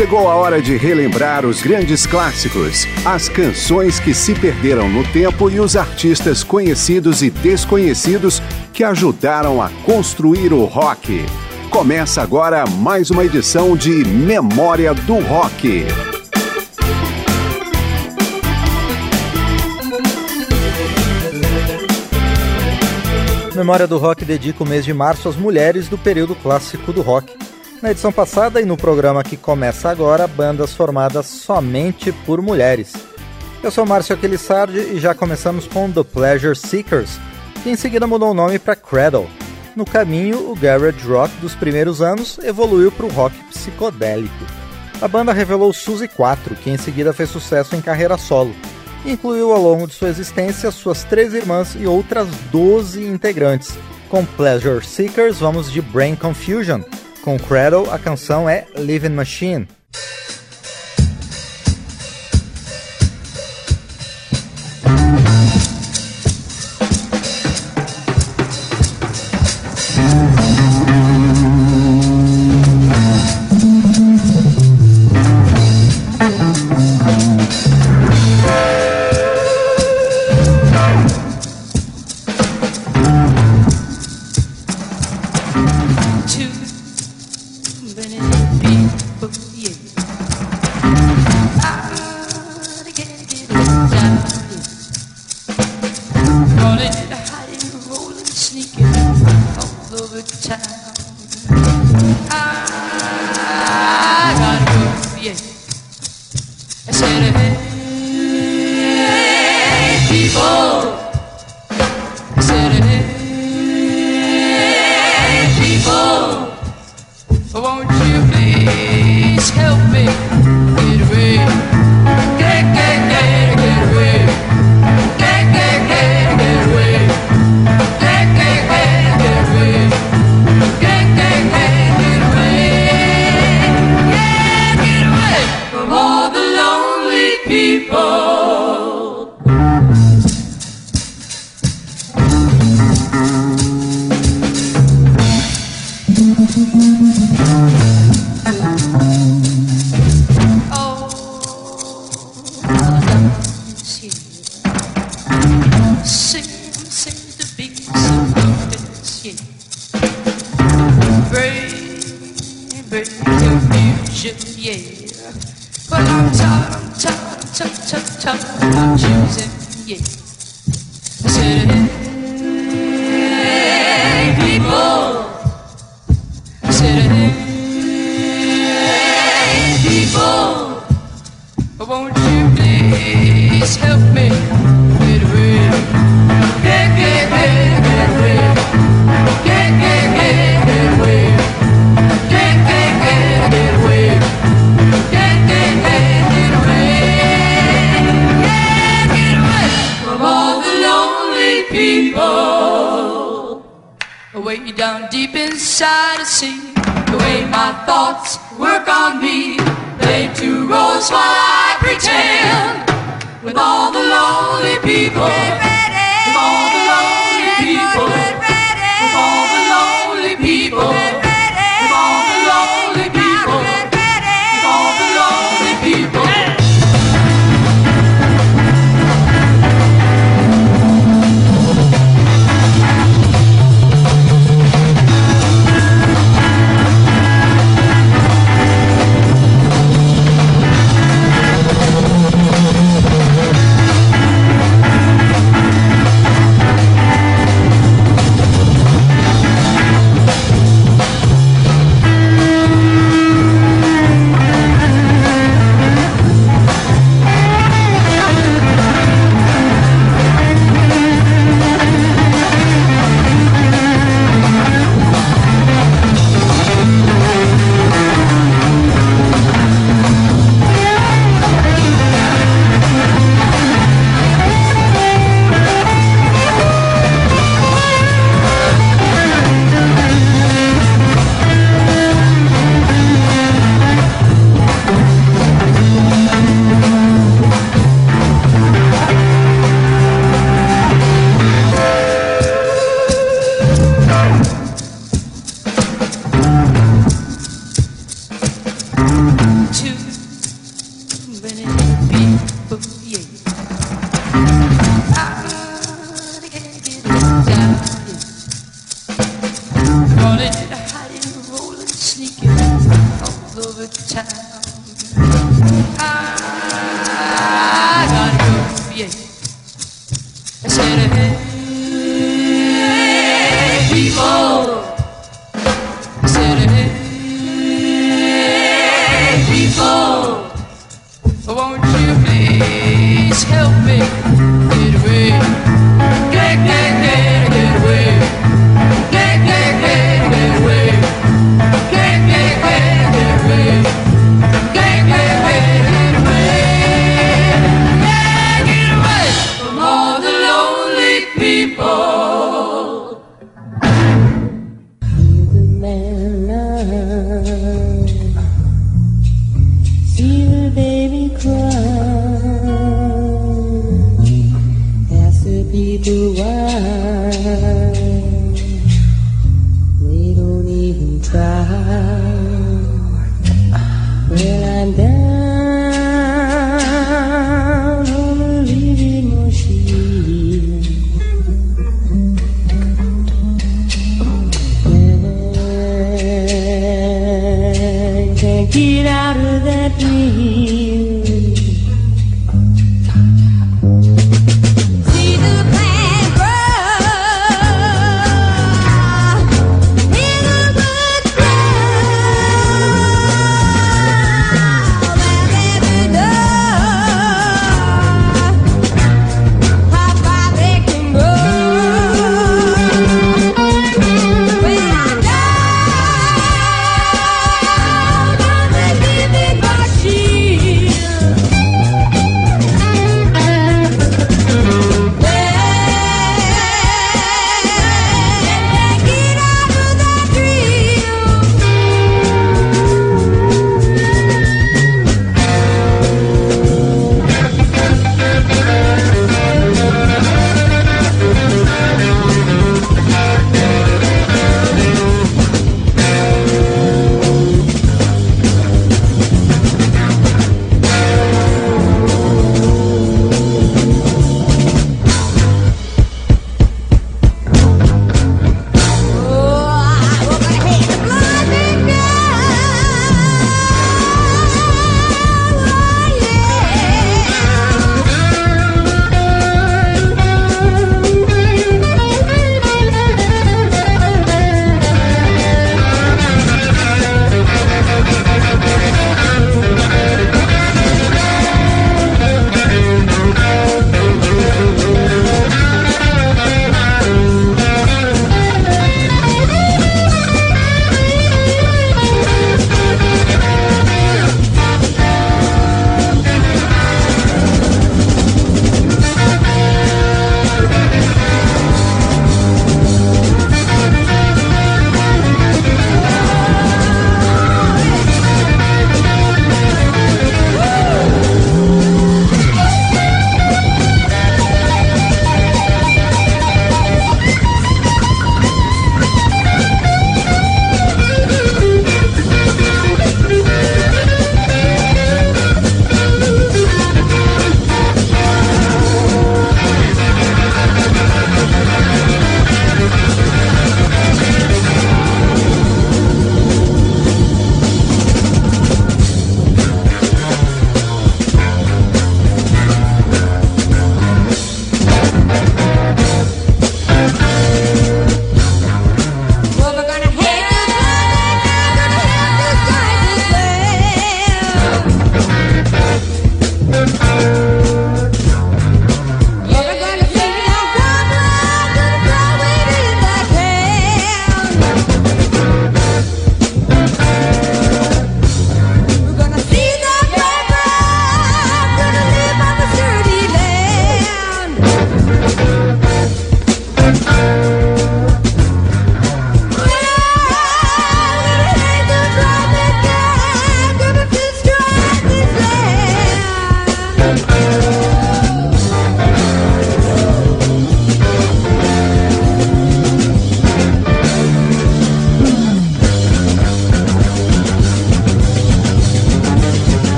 Chegou a hora de relembrar os grandes clássicos, as canções que se perderam no tempo e os artistas conhecidos e desconhecidos que ajudaram a construir o rock. Começa agora mais uma edição de Memória do Rock. Memória do Rock dedica o mês de março às mulheres do período clássico do rock. Na edição passada e no programa que começa agora, bandas formadas somente por mulheres. Eu sou Márcio Aquilissardi e já começamos com The Pleasure Seekers, que em seguida mudou o nome para Cradle. No caminho, o garage rock dos primeiros anos evoluiu para o rock psicodélico. A banda revelou Suzy 4, que em seguida fez sucesso em carreira solo, e incluiu ao longo de sua existência suas três irmãs e outras 12 integrantes. Com Pleasure Seekers, vamos de Brain Confusion, com Cradle, a canção é Living Machine. yes. Lord. I said, hey, people.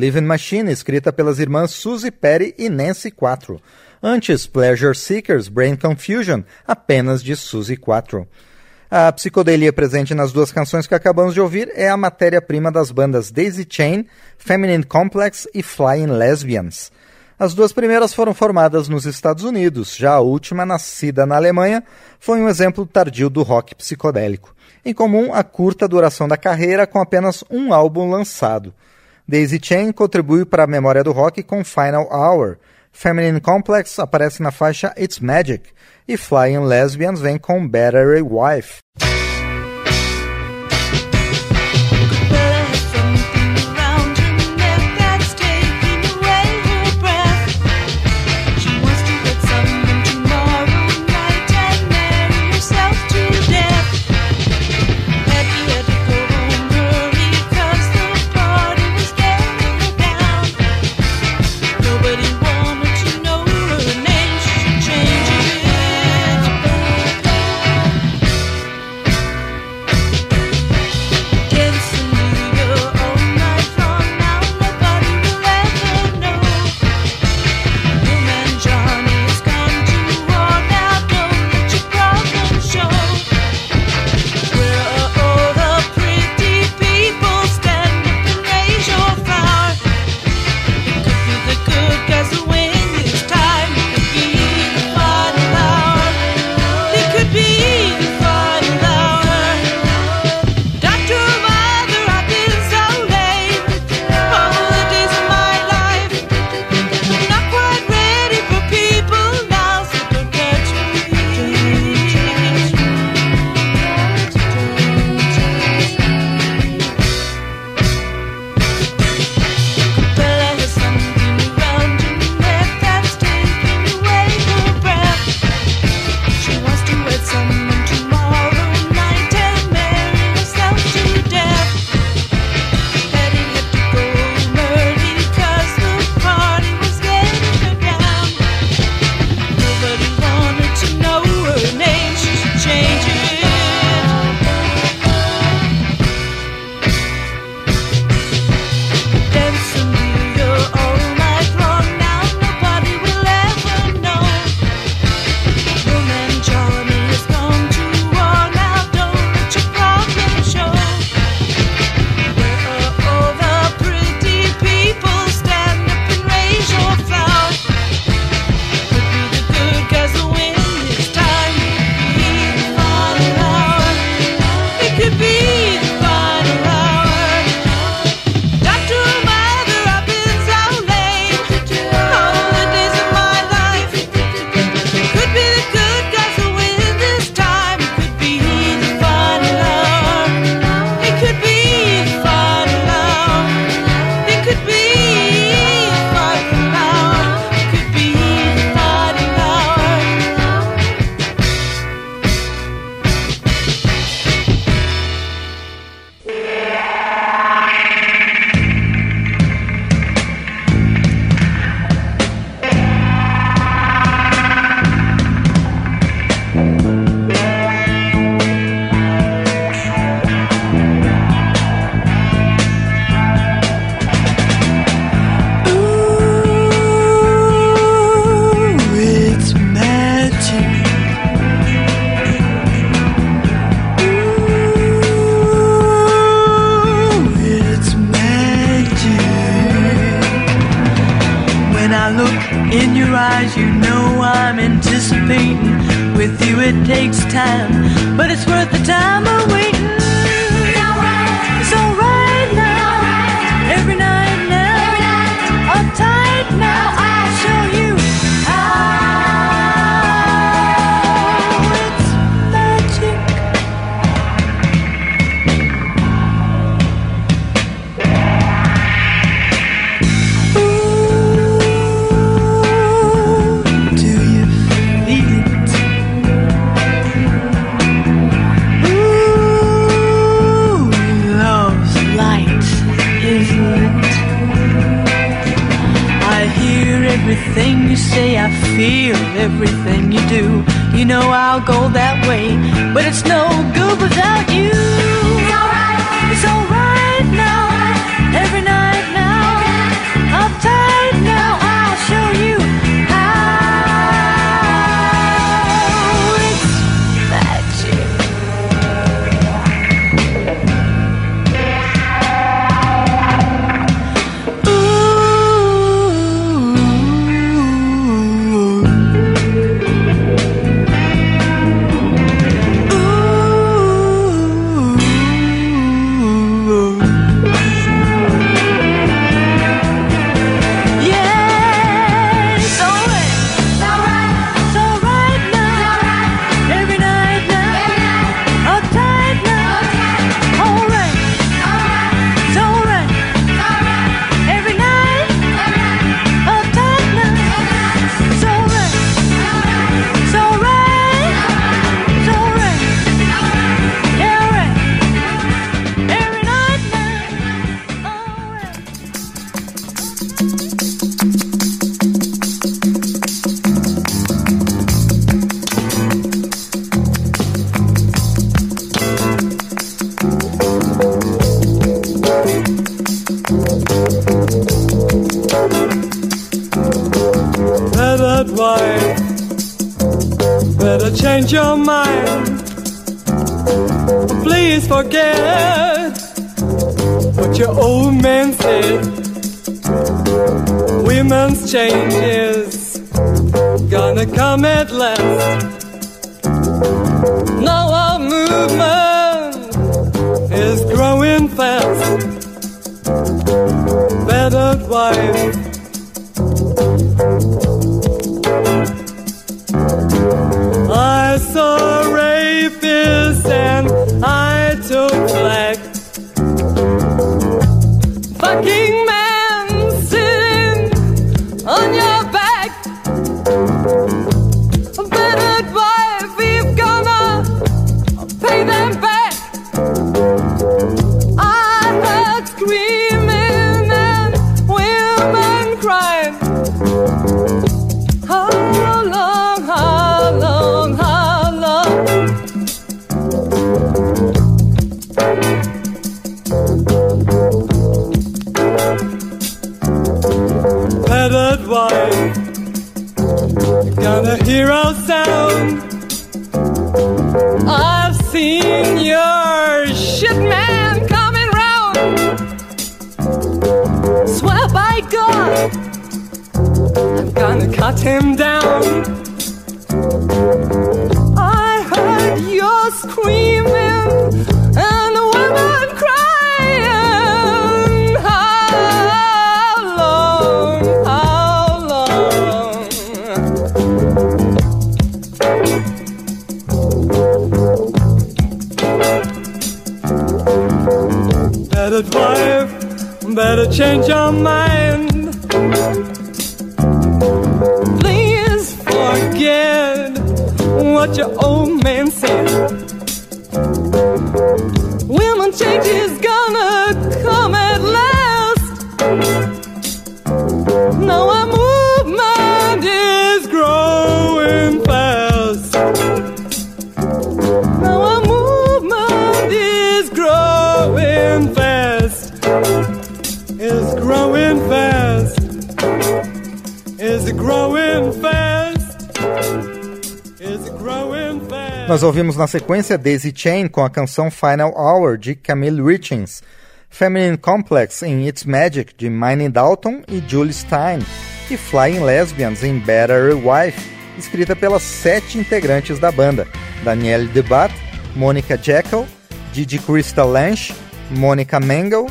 Living Machine, escrita pelas irmãs Suzy Perry e Nancy Quattro. Antes, Pleasure Seekers Brain Confusion, apenas de Suzy Quattro. A psicodelia presente nas duas canções que acabamos de ouvir é a matéria-prima das bandas Daisy Chain, Feminine Complex e Flying Lesbians. As duas primeiras foram formadas nos Estados Unidos, já a última, nascida na Alemanha, foi um exemplo tardio do rock psicodélico. Em comum, a curta duração da carreira com apenas um álbum lançado. Daisy Chain contribui para a memória do rock com Final Hour. Feminine Complex aparece na faixa It's Magic, e Flying Lesbians vem com Battery Wife. your eyes, you know I'm anticipating. With you it takes time, but it's worth the time of waiting. So right now, every night now, uptight now. say I feel everything you do. You know I'll go that way, but it's no good without gonna hear our sound. I've seen your shit man coming round. Swear by God, I'm gonna cut him down. I heard you screaming and the women crying. Better wife, better change your mind. Please forget what your old man said. Women change is Nós ouvimos na sequência Daisy Chain com a canção Final Hour de Camille Richings, Feminine Complex em It's Magic de Minnie Dalton e Julie Stein, e Flying Lesbians em Better Wife, escrita pelas sete integrantes da banda: Danielle Debat, Monica Jekyll, Didi Crystal Lange, Monica Mengel,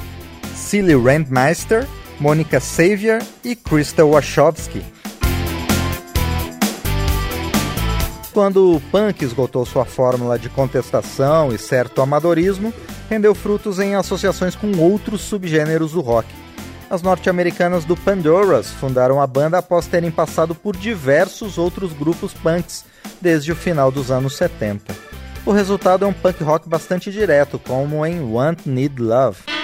Cilly Randmeister, Monica Xavier e Crystal Wachowski. Quando o punk esgotou sua fórmula de contestação e certo amadorismo, rendeu frutos em associações com outros subgêneros do rock. As norte-americanas do Pandoras fundaram a banda após terem passado por diversos outros grupos punks desde o final dos anos 70. O resultado é um punk rock bastante direto, como em Want Need Love.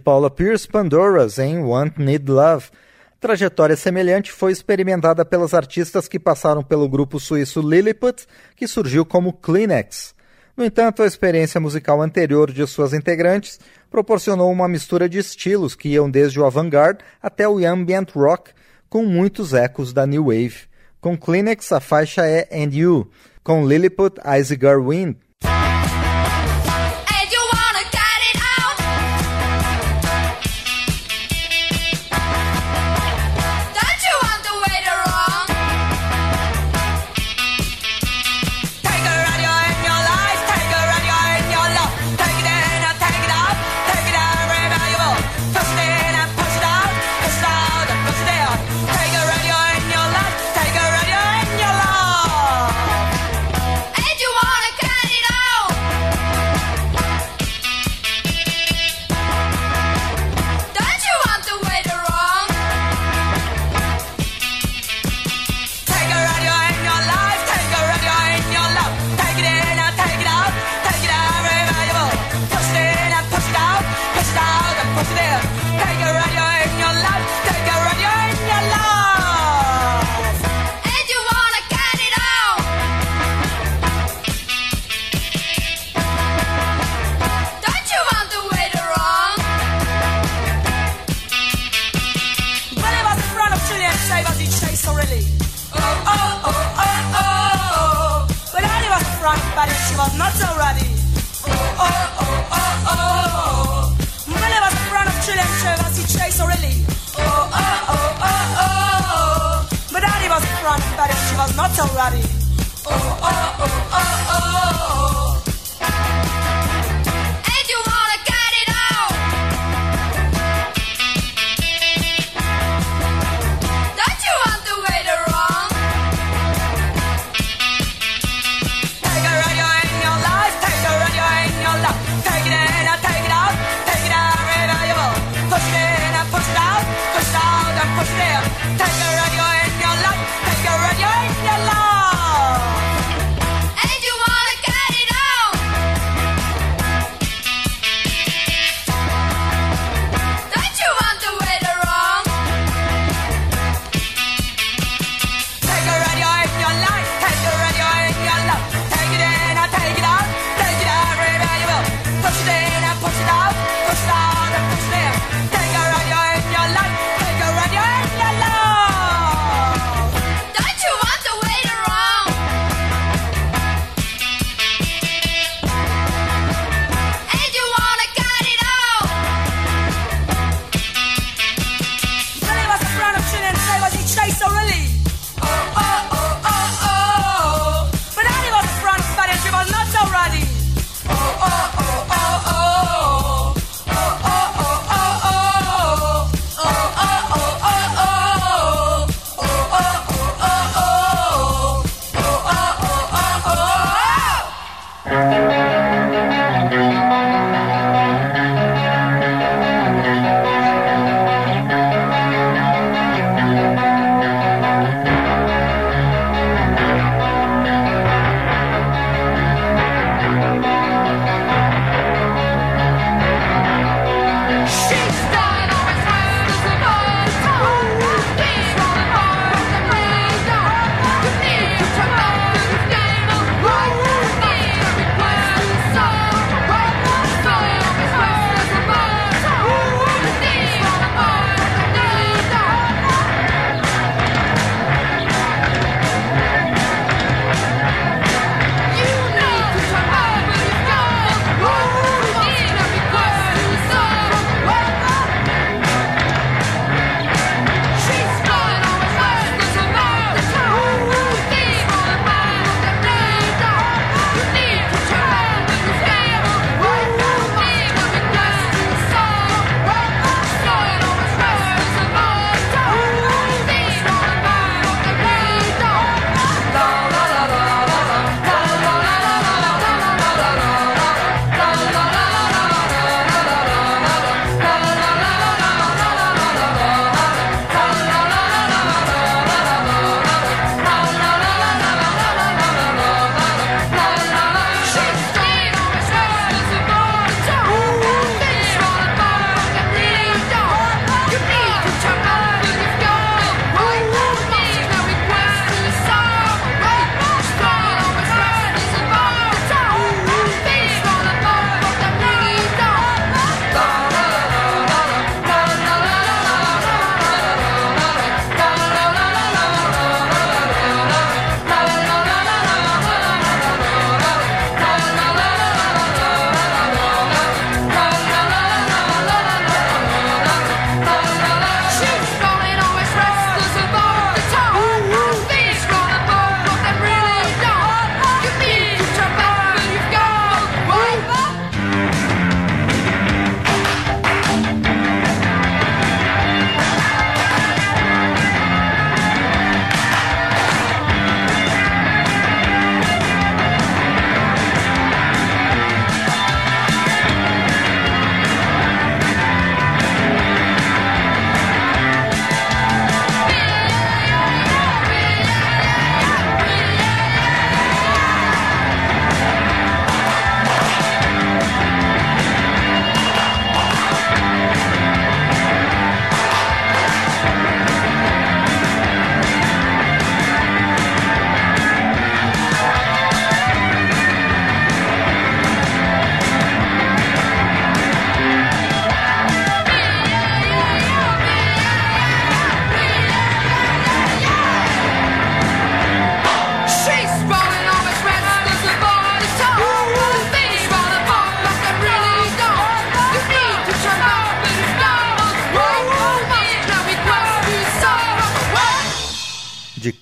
Paula Pierce Pandoras em Want Need Love. Trajetória semelhante foi experimentada pelas artistas que passaram pelo grupo suíço Lilliput, que surgiu como Kleenex. No entanto, a experiência musical anterior de suas integrantes proporcionou uma mistura de estilos que iam desde o avant-garde até o ambient rock, com muitos ecos da new wave. Com Kleenex, a faixa é And You, com Lilliput, Ice Girl Wind,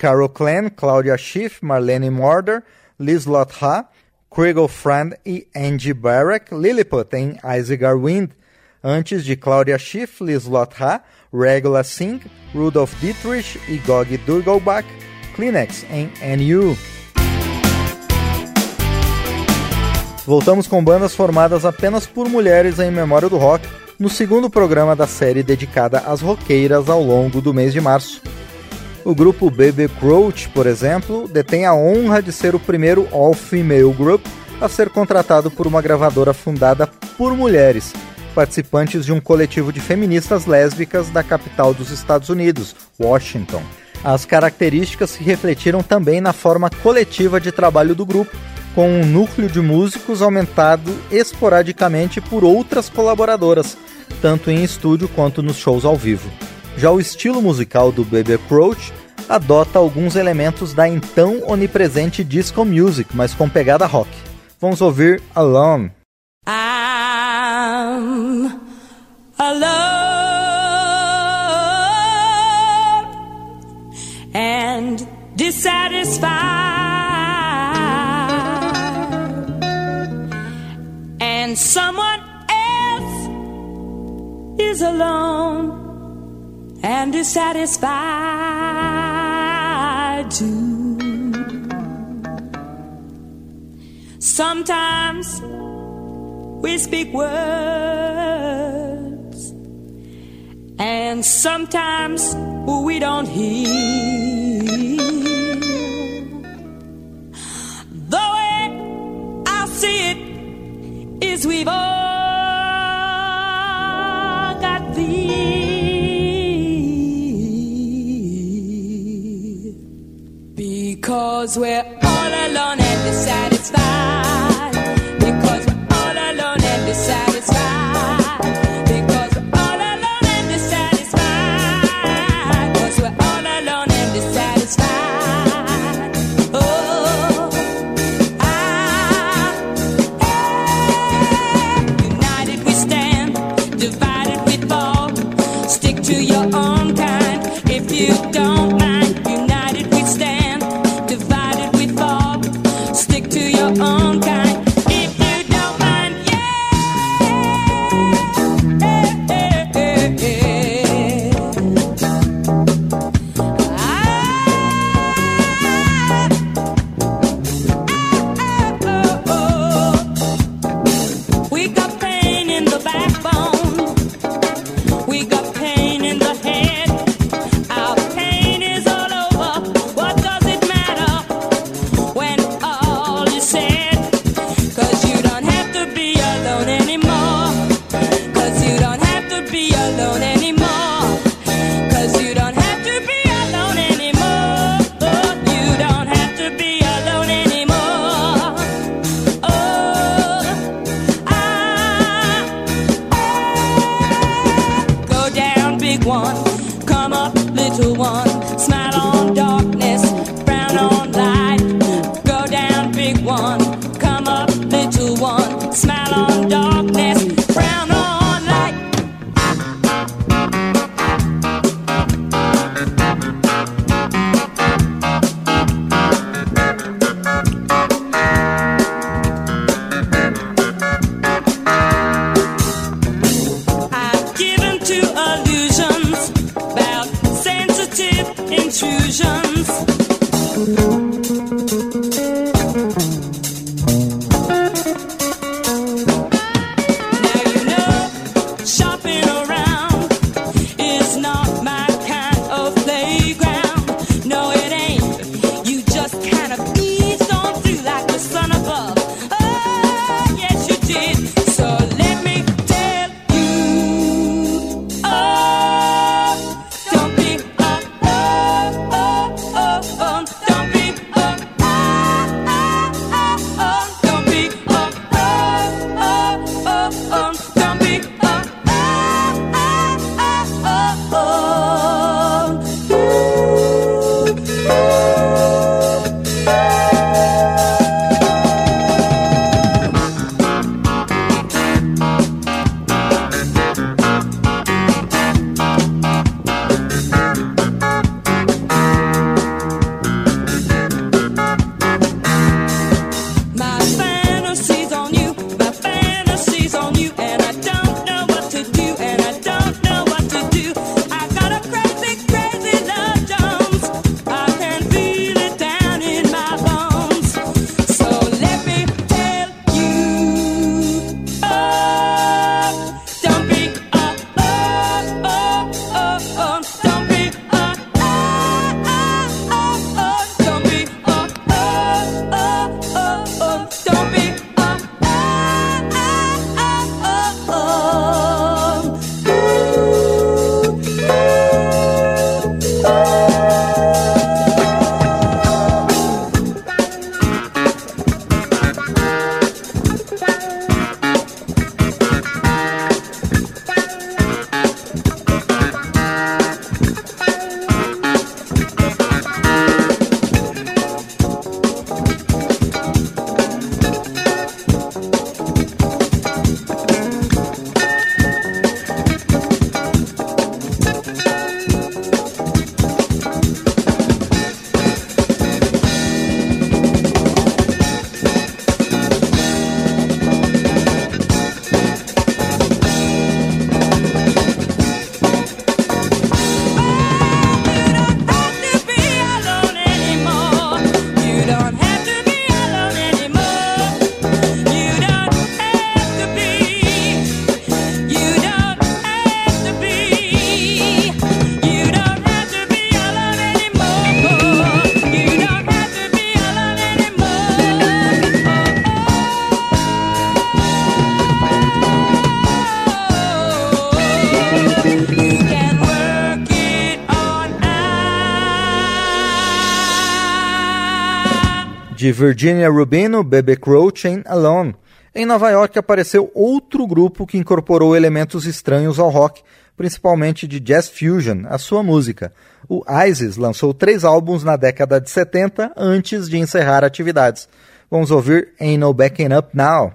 Carol Clan, Claudia Schiff, Marlene Morder, Liz Ha, Kriegel Friend e Angie Barrack, Lilliput em Isaac Wind, antes de Claudia Schiff, Liz Ha, Regula Singh, Rudolf Dietrich e Gog Durgelbach, Kleenex em NU. Voltamos com bandas formadas apenas por mulheres em memória do rock, no segundo programa da série dedicada às roqueiras ao longo do mês de março. O grupo Baby Crouch, por exemplo, detém a honra de ser o primeiro all-female group a ser contratado por uma gravadora fundada por mulheres, participantes de um coletivo de feministas lésbicas da capital dos Estados Unidos, Washington. As características se refletiram também na forma coletiva de trabalho do grupo, com um núcleo de músicos aumentado esporadicamente por outras colaboradoras, tanto em estúdio quanto nos shows ao vivo. Já o estilo musical do Baby Approach adota alguns elementos da então onipresente disco music, mas com pegada rock. Vamos ouvir Alone. I'm alone and dissatisfied. and someone else is alone and dissatisfied too. Sometimes we speak words, and sometimes we don't hear. The way I see it is we've all because we're de Virginia Rubino, Bebe Crow, Chain Alone. Em Nova York apareceu outro grupo que incorporou elementos estranhos ao rock, principalmente de jazz fusion, A sua música. O ISIS lançou três álbuns na década de 70 antes de encerrar atividades. Vamos ouvir Ain't No Backing Up Now.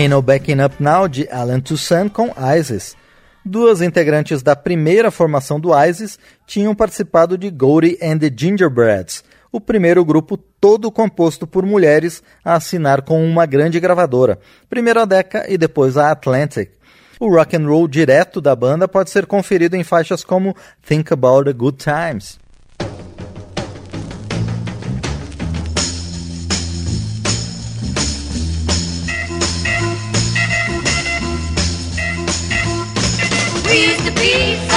Ain't No Backing Up Now, de Alan Toussaint com ISIS. Duas integrantes da primeira formação do ISIS tinham participado de Gory and the Gingerbreads, o primeiro grupo todo composto por mulheres a assinar com uma grande gravadora, primeiro a Decca e depois a Atlantic. O rock and roll direto da banda pode ser conferido em faixas como Think About the Good Times. to be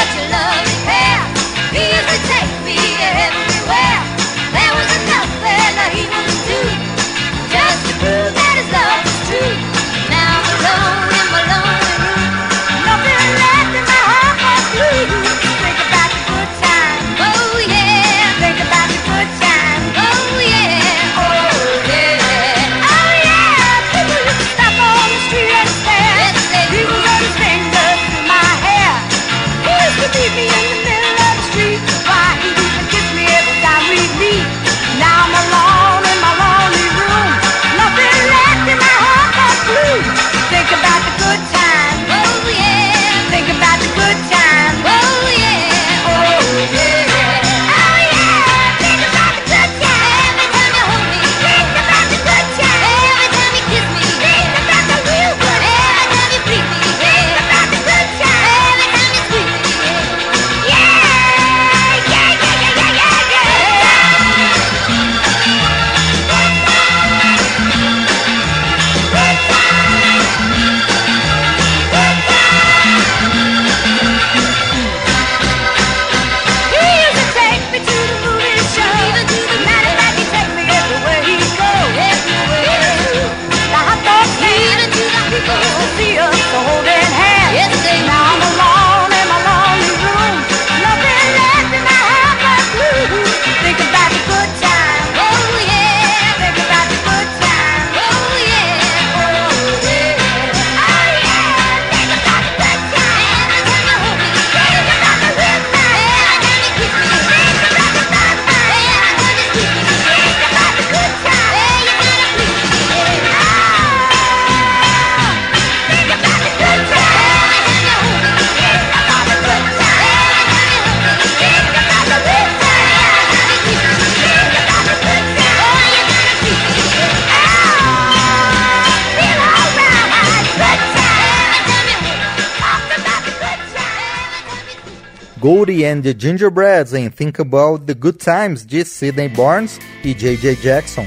Goldie and the Gingerbreads em Think About the Good Times de Sidney Barnes e J.J. Jackson.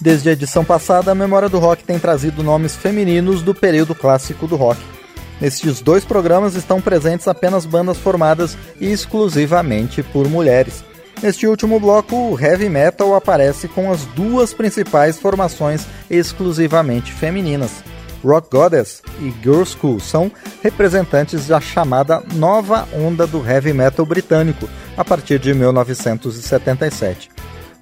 Desde a edição passada, a Memória do Rock tem trazido nomes femininos do período clássico do rock. Nestes dois programas estão presentes apenas bandas formadas exclusivamente por mulheres. Neste último bloco, o heavy metal aparece com as duas principais formações exclusivamente femininas. Rock Goddess e Girl School são representantes da chamada nova onda do heavy metal britânico, a partir de 1977.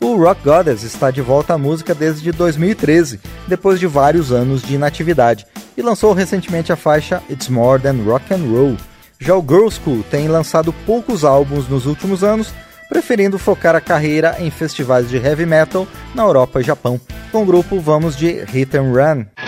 O Rock Goddess está de volta à música desde 2013, depois de vários anos de inatividade, e lançou recentemente a faixa It's More Than Rock and Roll. Já o Girl School tem lançado poucos álbuns nos últimos anos, preferindo focar a carreira em festivais de heavy metal na Europa e Japão. Com o grupo vamos de Hit and Run.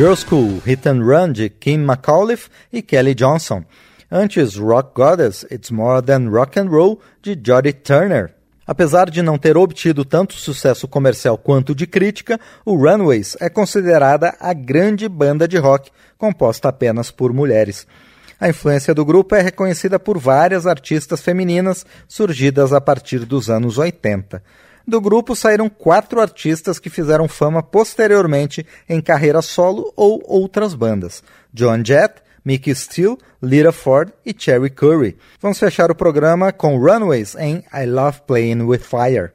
Girl School, Hit and Run de Kim McAuliffe e Kelly Johnson. Antes, Rock Goddess, It's More Than Rock and Roll de Jodie Turner. Apesar de não ter obtido tanto sucesso comercial quanto de crítica, o Runaways é considerada a grande banda de rock composta apenas por mulheres. A influência do grupo é reconhecida por várias artistas femininas surgidas a partir dos anos 80. Do grupo saíram quatro artistas que fizeram fama posteriormente em carreira solo ou outras bandas: Joan Jett, Mickey Steele, Lita Ford e Cherry Curry. Vamos fechar o programa com Runaways em I Love Playing with Fire.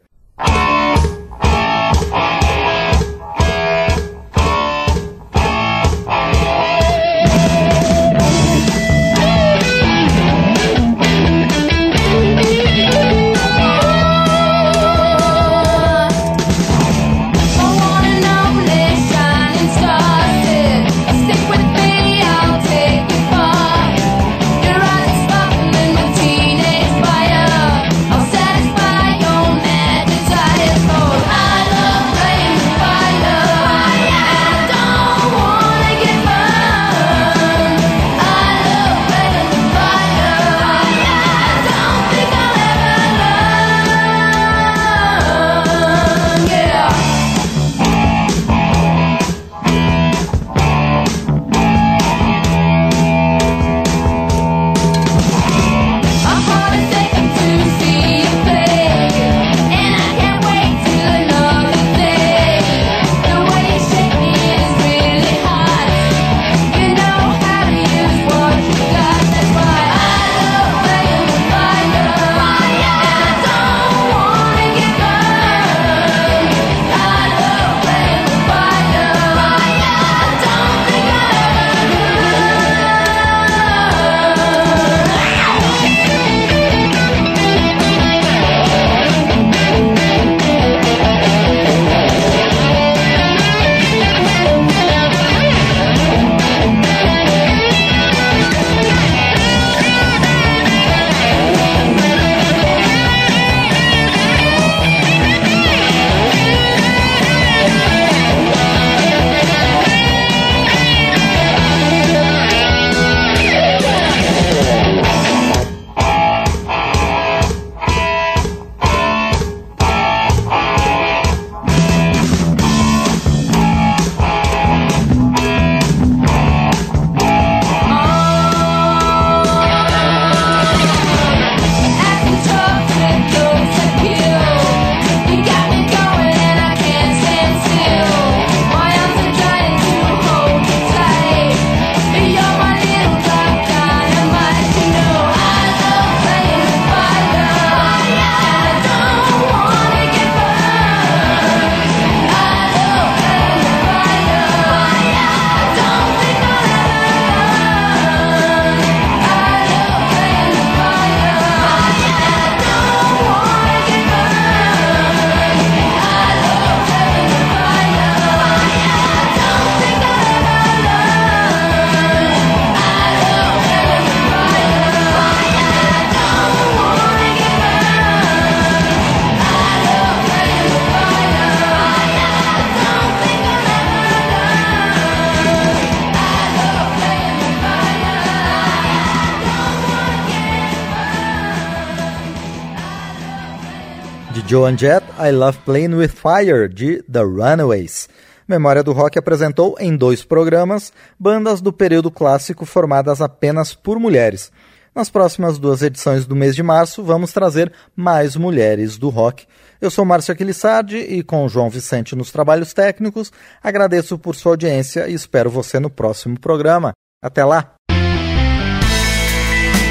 Joan Jett, I Love Playing With Fire, de The Runaways. Memória do Rock apresentou em dois programas bandas do período clássico formadas apenas por mulheres. Nas próximas duas edições do mês de março, vamos trazer mais mulheres do rock. Eu sou Márcio Aquilissardi e com João Vicente nos trabalhos técnicos, agradeço por sua audiência e espero você no próximo programa. Até lá!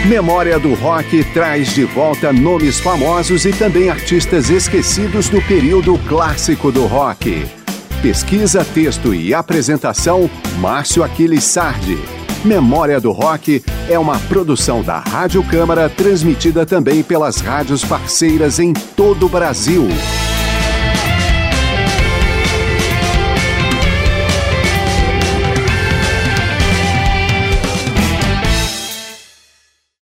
Memória do Rock traz de volta nomes famosos e também artistas esquecidos do período clássico do rock. Pesquisa, texto e apresentação, Márcio Aquiles Sardi. Memória do Rock é uma produção da Rádio Câmara, transmitida também pelas rádios parceiras em todo o Brasil.